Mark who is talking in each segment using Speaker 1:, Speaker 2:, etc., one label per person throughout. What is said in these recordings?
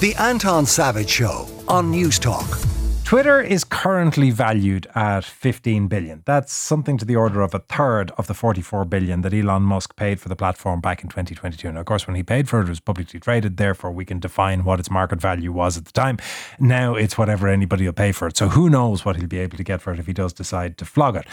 Speaker 1: The Anton Savage Show on Newstalk.
Speaker 2: Twitter is currently valued at 15 billion. That's something to the order of a third of the 44 billion that Elon Musk paid for the platform back in 2022. Now, of course, when he paid for it, it was publicly traded. Therefore, we can define what its market value was at the time. Now it's whatever anybody will pay for it. So who knows what he'll be able to get for it if he does decide to flog it.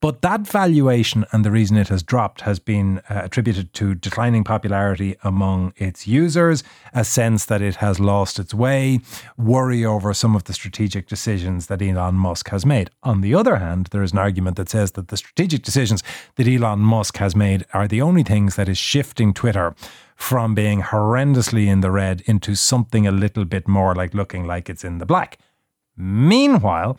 Speaker 2: But that valuation and the reason it has dropped has been uh, attributed to declining popularity among its users, a sense that it has lost its way, worry over some of the strategic decisions that Elon Musk has made. On the other hand, there is an argument that says that the strategic decisions that Elon Musk has made are the only things that is shifting Twitter from being horrendously in the red into something a little bit more like looking like it's in the black. Meanwhile,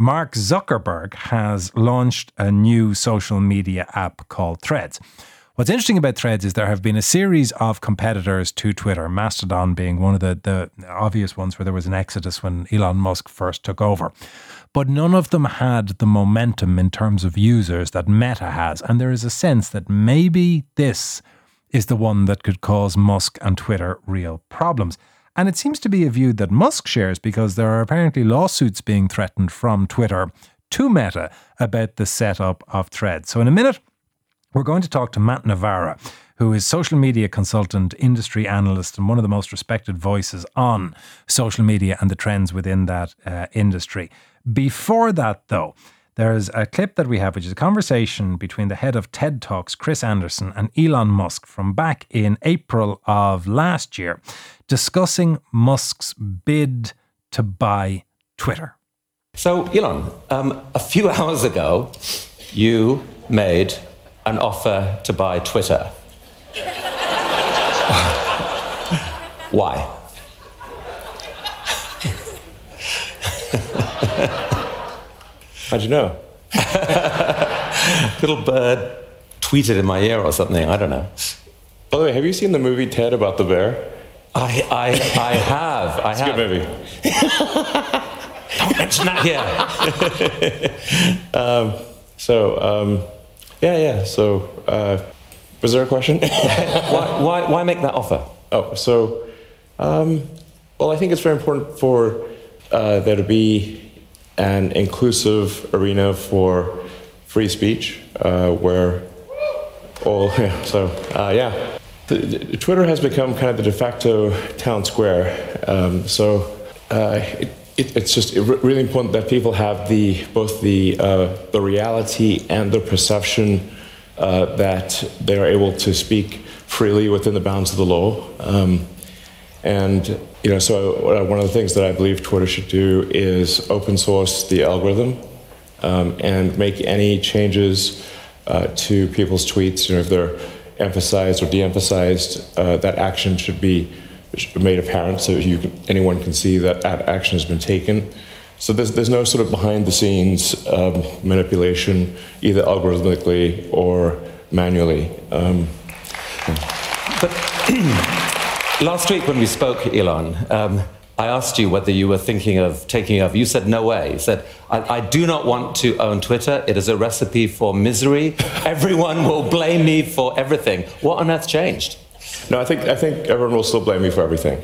Speaker 2: Mark Zuckerberg has launched a new social media app called Threads. What's interesting about Threads is there have been a series of competitors to Twitter, Mastodon being one of the, the obvious ones where there was an exodus when Elon Musk first took over. But none of them had the momentum in terms of users that Meta has. And there is a sense that maybe this is the one that could cause Musk and Twitter real problems. And it seems to be a view that Musk shares because there are apparently lawsuits being threatened from Twitter to Meta about the setup of Threads. So, in a minute, we're going to talk to Matt Navarra, who is social media consultant, industry analyst, and one of the most respected voices on social media and the trends within that uh, industry. Before that, though, there's a clip that we have, which is a conversation between the head of TED Talks, Chris Anderson, and Elon Musk from back in April of last year, discussing Musk's bid to buy Twitter.
Speaker 3: So, Elon, um, a few hours ago, you made an offer to buy Twitter. Why?
Speaker 4: How'd you know?
Speaker 3: Little bird tweeted in my ear or something. I don't know.
Speaker 4: By the way, have you seen the movie Ted about the bear?
Speaker 3: I, I, I have. I
Speaker 4: it's
Speaker 3: have.
Speaker 4: a good movie.
Speaker 3: Don't mention that
Speaker 4: here. um, so, um, yeah, yeah. So, uh, was there a question?
Speaker 3: why, why, why make that offer?
Speaker 4: Oh, so, um, well, I think it's very important for uh, there to be an inclusive arena for free speech uh, where all, yeah, so, uh, yeah. The, the, Twitter has become kind of the de facto town square. Um, so uh, it, it, it's just really important that people have the both the uh, the reality and the perception uh, that they are able to speak freely within the bounds of the law. Um, and you know, so one of the things that I believe Twitter should do is open source the algorithm um, and make any changes uh, to people's tweets. You know, if they're emphasized or de-emphasized, uh, that action should be made apparent so you can, anyone can see that action has been taken. So there's, there's no sort of behind the scenes um, manipulation, either algorithmically or manually. Um,
Speaker 3: but last week when we spoke, Elon, um, I asked you whether you were thinking of taking over. You said, no way. You said, I, I, do not want to own Twitter. It is a recipe for misery. Everyone will blame me for everything. What on earth changed?
Speaker 4: No, I think, I think everyone will still blame me for everything.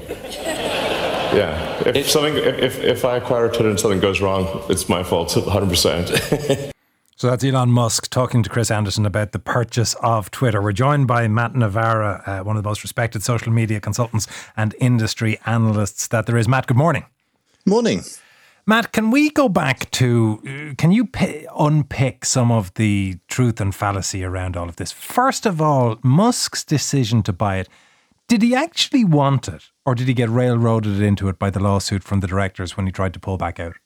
Speaker 4: Yeah. If, it, something, if, if I acquire Twitter and something goes wrong, it's my fault, 100%.
Speaker 2: So that's Elon Musk talking to Chris Anderson about the purchase of Twitter. We're joined by Matt Navarra, uh, one of the most respected social media consultants and industry analysts that there is. Matt, good morning.
Speaker 5: Morning.
Speaker 2: Matt, can we go back to, uh, can you p- unpick some of the truth and fallacy around all of this? First of all, Musk's decision to buy it, did he actually want it or did he get railroaded into it by the lawsuit from the directors when he tried to pull back out?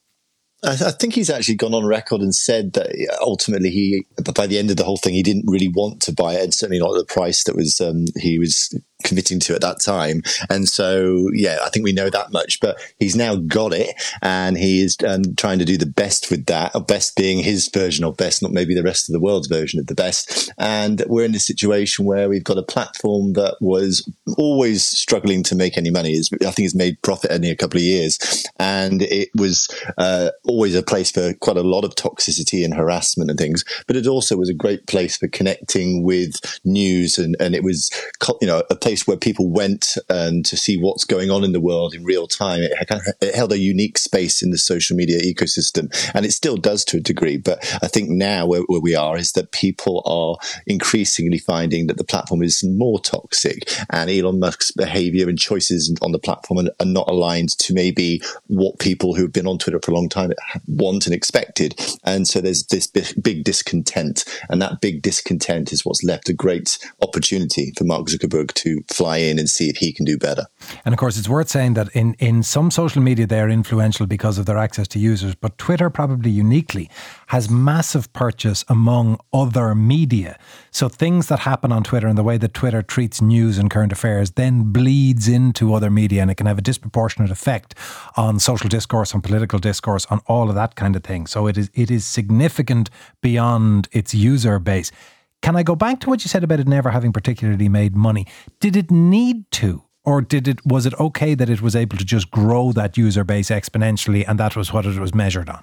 Speaker 5: I think he's actually gone on record and said that ultimately he, by the end of the whole thing, he didn't really want to buy it, and certainly not at the price that was um, he was committing to at that time. And so, yeah, I think we know that much. But he's now got it, and he is um, trying to do the best with that. Best being his version of best, not maybe the rest of the world's version of the best. And we're in a situation where we've got a platform that was always struggling to make any money. I think it's made profit only a couple of years, and it was uh, always a place for quite a lot of toxicity and harassment and things. But it also was a great place for connecting with news, and, and it was, you know, a place place where people went um, to see what's going on in the world in real time. It, it held a unique space in the social media ecosystem, and it still does to a degree. But I think now where, where we are is that people are increasingly finding that the platform is more toxic, and Elon Musk's behavior and choices on the platform are, are not aligned to maybe what people who've been on Twitter for a long time want and expected. And so there's this big discontent, and that big discontent is what's left a great opportunity for Mark Zuckerberg to fly in and see if he can do better.
Speaker 2: And of course, it's worth saying that in, in some social media, they are influential because of their access to users, but Twitter, probably uniquely, has massive purchase among other media. So things that happen on Twitter and the way that Twitter treats news and current affairs then bleeds into other media and it can have a disproportionate effect on social discourse, on political discourse, on all of that kind of thing. So it is it is significant beyond its user base. Can I go back to what you said about it never having particularly made money? Did it need to? Or did it was it okay that it was able to just grow that user base exponentially and that was what it was measured on?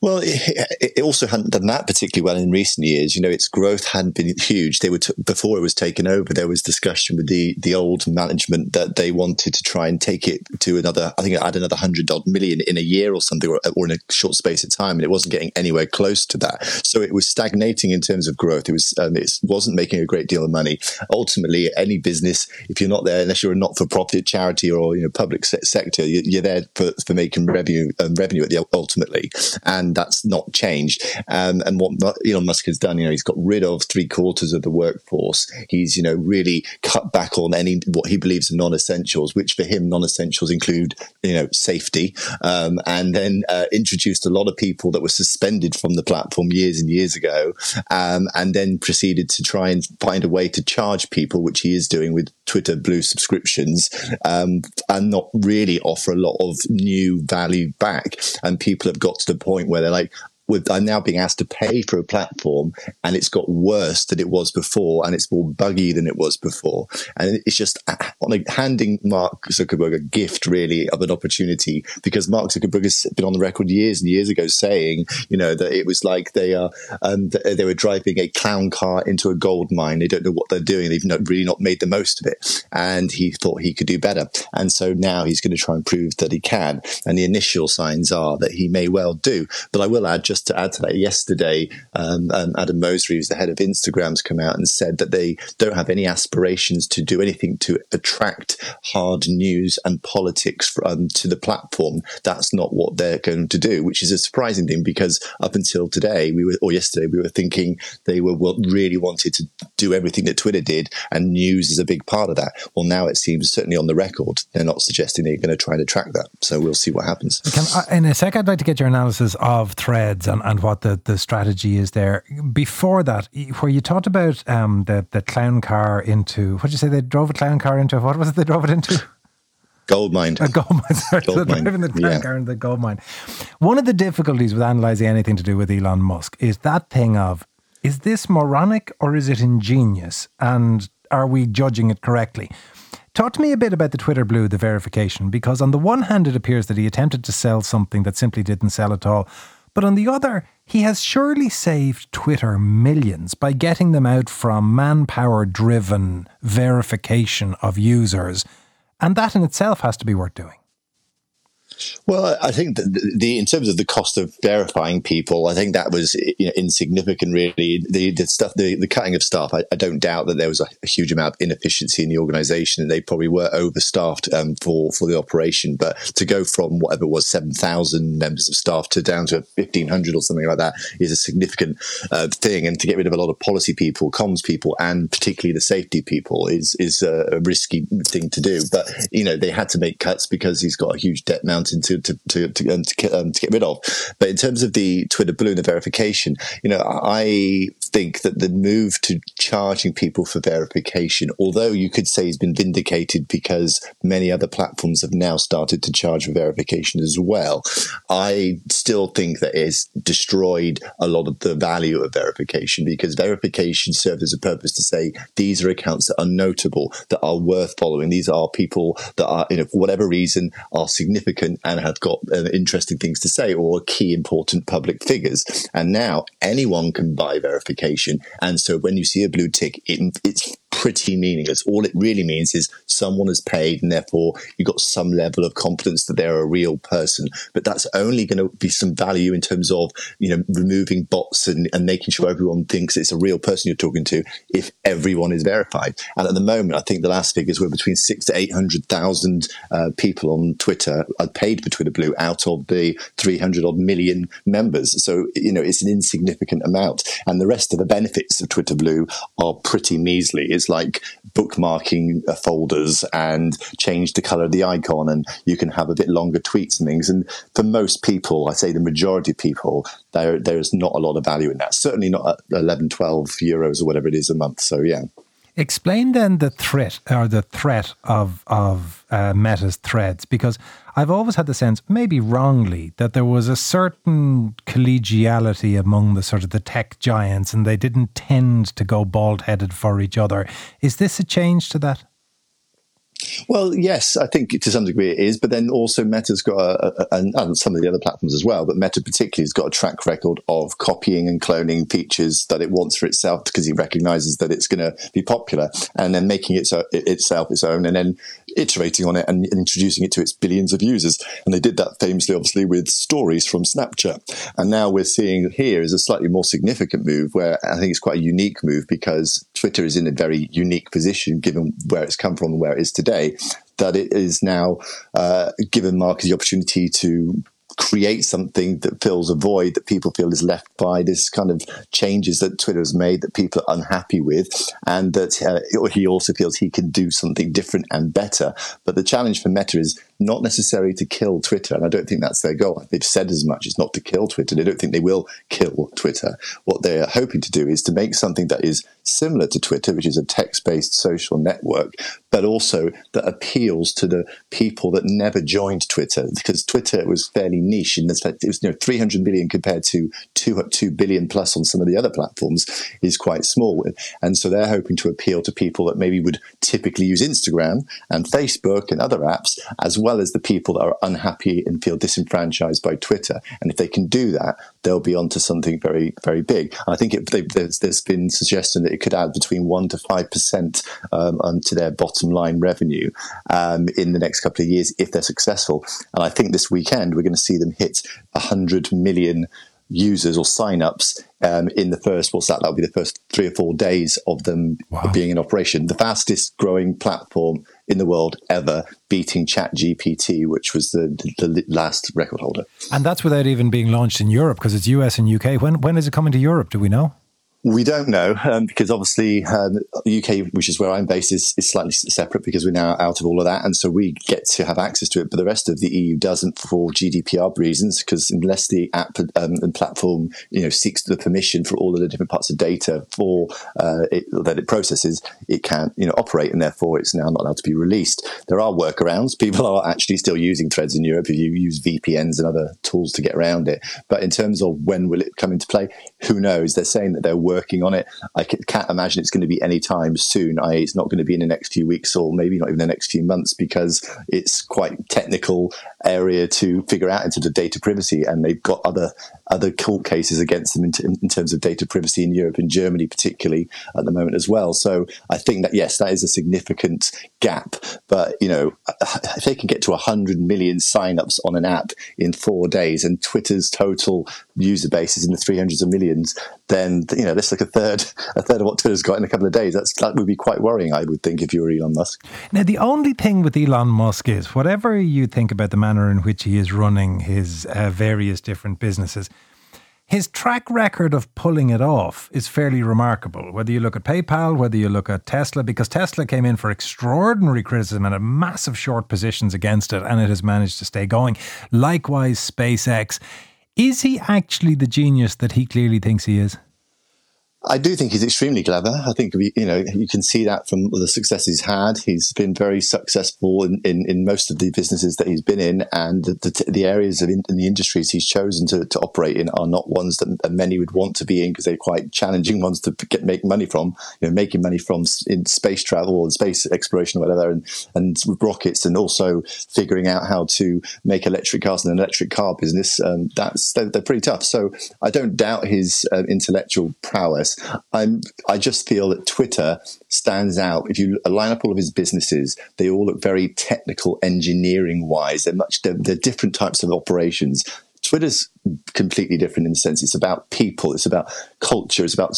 Speaker 5: Well, it, it, also hadn't done that particularly well in recent years. You know, its growth hadn't been huge. They were t- before it was taken over. There was discussion with the the old management that they wanted to try and take it to another. I think add another hundred odd million in a year or something, or, or, in a short space of time, and it wasn't getting anywhere close to that. So it was stagnating in terms of growth. It was um, it wasn't making a great deal of money. Ultimately, any business, if you're not there, unless you're a not for profit charity or you know public se- sector, you, are there for, for making revenue um, revenue at the ultimately and that's not changed. Um, and what Elon Musk has done, you know, he's got rid of three quarters of the workforce. He's, you know, really cut back on any what he believes are non-essentials, which for him non-essentials include, you know, safety, um, and then uh, introduced a lot of people that were suspended from the platform years and years ago, um, and then proceeded to try and find a way to charge people, which he is doing with Twitter Blue subscriptions, um, and not really offer a lot of new value back. And people have got to the point where they're like, with I'm now being asked to pay for a platform and it's got worse than it was before and it's more buggy than it was before. And it's just like handing Mark Zuckerberg a gift really of an opportunity because Mark Zuckerberg has been on the record years and years ago saying, you know, that it was like they are, um, they were driving a clown car into a gold mine. They don't know what they're doing. They've not, really not made the most of it. And he thought he could do better. And so now he's going to try and prove that he can. And the initial signs are that he may well do. But I will add just just to add to that, yesterday, um, um, Adam Mosseri, who's the head of Instagram's come out and said that they don't have any aspirations to do anything to attract hard news and politics um, to the platform. That's not what they're going to do, which is a surprising thing because up until today, we were, or yesterday, we were thinking they were really wanted to do everything that Twitter did, and news is a big part of that. Well, now it seems certainly on the record, they're not suggesting they're going to try and attract that. So we'll see what happens.
Speaker 2: Can, in a sec, I'd like to get your analysis of threads and, and what the, the strategy is there. Before that, where you talked about um, the, the clown car into, what did you say, they drove a clown car into, what was it they drove it into?
Speaker 5: Gold mine.
Speaker 2: A gold mine. Sorry, gold mine. Driving the clown yeah. car into the gold mine. One of the difficulties with analysing anything to do with Elon Musk is that thing of, is this moronic or is it ingenious? And are we judging it correctly? Talk to me a bit about the Twitter Blue, the verification, because on the one hand, it appears that he attempted to sell something that simply didn't sell at all. But on the other, he has surely saved Twitter millions by getting them out from manpower driven verification of users. And that in itself has to be worth doing.
Speaker 5: Well, I think the, the, in terms of the cost of verifying people, I think that was you know, insignificant. Really, the, the stuff, the, the cutting of staff. I, I, don't doubt that there was a, a, huge amount of inefficiency in the organisation, and they probably were overstaffed um, for for the operation. But to go from whatever was seven thousand members of staff to down to fifteen hundred or something like that is a significant uh, thing. And to get rid of a lot of policy people, comms people, and particularly the safety people is is a, a risky thing to do. But you know, they had to make cuts because he's got a huge debt mountain to to to to, um, to, um, to, get rid of. But in terms of the Twitter Blue, the verification, you know, I think that the move to charging people for verification, although you could say has been vindicated because many other platforms have now started to charge for verification as well, I still think that it's destroyed a lot of the value of verification because verification serves as a purpose to say these are accounts that are notable, that are worth following. These are people that are, you know, for whatever reason, are significant and have got uh, interesting things to say or key important public figures. And now anyone can buy verification. And so when you see a blue tick, it, it's pretty meaningless. All it really means is someone has paid, and therefore you've got some level of confidence that they're a real person. But that's only going to be some value in terms of you know removing bots and, and making sure everyone thinks it's a real person you're talking to if everyone is verified. And at the moment, I think the last figures were between six to eight hundred thousand uh, people on Twitter are paid for Twitter Blue out of the three hundred odd million members. So you know it's an insignificant amount, and the rest of the benefits of Twitter Blue are pretty measly. It's like bookmarking uh, folders and change the color of the icon, and you can have a bit longer tweets and things. And for most people, I say the majority of people, there there is not a lot of value in that. Certainly not at 11, 12 euros or whatever it is a month. So yeah.
Speaker 2: Explain then the threat or the threat of of uh, Meta's threads, because I've always had the sense, maybe wrongly, that there was a certain collegiality among the sort of the tech giants, and they didn't tend to go bald headed for each other. Is this a change to that?
Speaker 5: Well, yes, I think to some degree it is, but then also Meta's got a, a, a, and some of the other platforms as well, but Meta particularly has got a track record of copying and cloning features that it wants for itself because it recognizes that it's going to be popular and then making it so, itself its own and then iterating on it and, and introducing it to its billions of users. And they did that famously, obviously, with stories from Snapchat. And now we're seeing here is a slightly more significant move where I think it's quite a unique move because Twitter is in a very unique position given where it's come from and where it is today that it is now uh, given Mark the opportunity to create something that fills a void that people feel is left by this kind of changes that Twitter has made that people are unhappy with, and that uh, he also feels he can do something different and better. But the challenge for Meta is not necessarily to kill Twitter, and I don't think that's their goal. They've said as much. It's not to kill Twitter. They don't think they will kill Twitter. What they are hoping to do is to make something that is similar to Twitter, which is a text-based social network, but also that appeals to the people that never joined Twitter, because Twitter was fairly niche in the fact it was you know 300 million compared to two two billion plus on some of the other platforms is quite small, and so they're hoping to appeal to people that maybe would typically use Instagram and Facebook and other apps as as the people that are unhappy and feel disenfranchised by Twitter. And if they can do that, they'll be onto something very, very big. I think it, they, there's, there's been suggestion that it could add between one to five percent um, to their bottom line revenue um, in the next couple of years if they're successful. And I think this weekend we're going to see them hit hundred million users or signups um, in the first what's that that'll be the first three or four days of them wow. being in operation the fastest growing platform in the world ever beating ChatGPT which was the, the last record holder.
Speaker 2: And that's without even being launched in europe because it's us and uk when when is it coming to europe? Do we know
Speaker 5: we don't know um, because obviously um, the UK, which is where I'm based, is, is slightly separate because we're now out of all of that, and so we get to have access to it. But the rest of the EU doesn't for GDPR reasons because unless the app um, and platform you know seeks the permission for all of the different parts of data for uh, it, that it processes, it can't you know operate, and therefore it's now not allowed to be released. There are workarounds. People are actually still using Threads in Europe if you use VPNs and other tools to get around it. But in terms of when will it come into play, who knows? They're saying that they're working on it. I can't imagine it's going to be any time soon. I, it's not going to be in the next few weeks or maybe not even the next few months because it's quite technical area to figure out into the data privacy, and they've got other other court cases against them in, t- in, terms of data privacy in Europe and Germany, particularly at the moment as well. So I think that yes, that is a significant gap. But you know, if they can get to 100 million signups on an app in four days, and Twitter's total user base is in the 300s of millions, then you know that's like a third a third of what Twitter's got in a couple of days. That's that would be quite worrying, I would think, if you were Elon Musk.
Speaker 2: Now, the only thing with Elon Musk is whatever you think about the manner in which he is running his uh, various different businesses. His track record of pulling it off is fairly remarkable. Whether you look at PayPal, whether you look at Tesla, because Tesla came in for extraordinary criticism and had massive short positions against it, and it has managed to stay going. Likewise, SpaceX. Is he actually the genius that he clearly thinks he is?
Speaker 5: I do think he's extremely clever. I think you know you can see that from the success he's had. He's been very successful in, in, in most of the businesses that he's been in, and the, the, the areas of in, in, the industries he's chosen to, to operate in are not ones that many would want to be in because they're quite challenging ones to get make money from. You know, making money from in space travel or space exploration or whatever, and and rockets, and also figuring out how to make electric cars and an electric car business. Um, that's they're, they're, pretty tough. So I don't doubt his uh, intellectual prowess. I'm, I just feel that Twitter stands out. If you line up all of his businesses, they all look very technical, engineering wise. They're much, they're, they're different types of operations. Twitter's completely different in the sense it's about people, it's about culture, it's about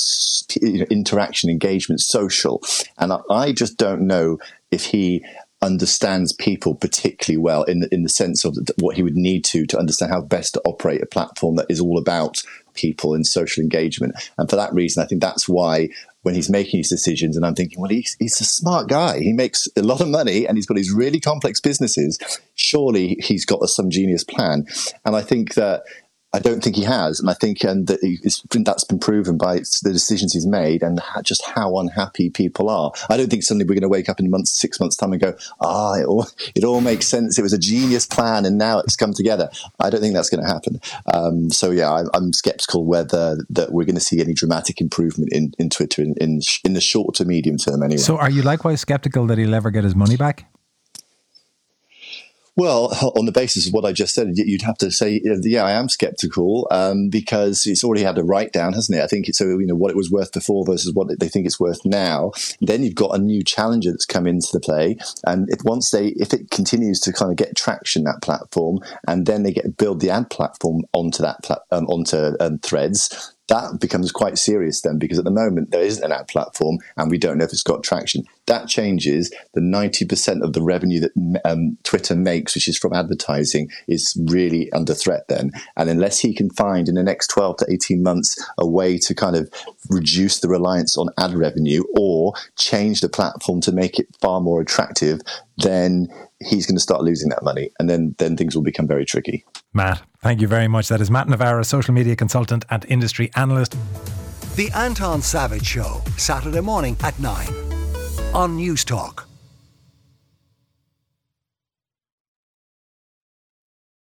Speaker 5: you know, interaction, engagement, social. And I, I just don't know if he understands people particularly well in the, in the sense of what he would need to to understand how best to operate a platform that is all about people and social engagement. And for that reason, I think that's why when he's making his decisions, and I'm thinking, well, he's, he's a smart guy. He makes a lot of money and he's got these really complex businesses. Surely he's got some genius plan. And I think that I don't think he has, and I think um, that that's been proven by the decisions he's made and just how unhappy people are. I don't think suddenly we're going to wake up in months, six months' time and go, "Ah, it all it all makes sense. It was a genius plan, and now it's come together." I don't think that's going to happen. Um, so yeah, I, am skeptical whether that we're going to see any dramatic improvement in, in Twitter in, in in the short to medium term. Anyway.
Speaker 2: So, are you likewise skeptical that he'll ever get his money back?
Speaker 5: Well, on the basis of what I just said, you'd have to say, yeah, I am skeptical um, because it's already had a write down, hasn't it? I think it's so you know what it was worth before versus what they think it's worth now. Then you've got a new challenger that's come into the play, and if once they if it continues to kind of get traction that platform, and then they get build the ad platform onto that pla- um, onto um, Threads, that becomes quite serious then because at the moment there isn't an ad platform and we don't know if it's got traction. That changes. The 90% of the revenue that um, Twitter makes, which is from advertising, is really under threat then. And unless he can find in the next 12 to 18 months a way to kind of reduce the reliance on ad revenue or change the platform to make it far more attractive, then he's going to start losing that money. And then, then things will become very tricky.
Speaker 2: Matt, thank you very much. That is Matt Navarra, social media consultant and industry analyst.
Speaker 1: The Anton Savage Show, Saturday morning at 9 on Newstalk.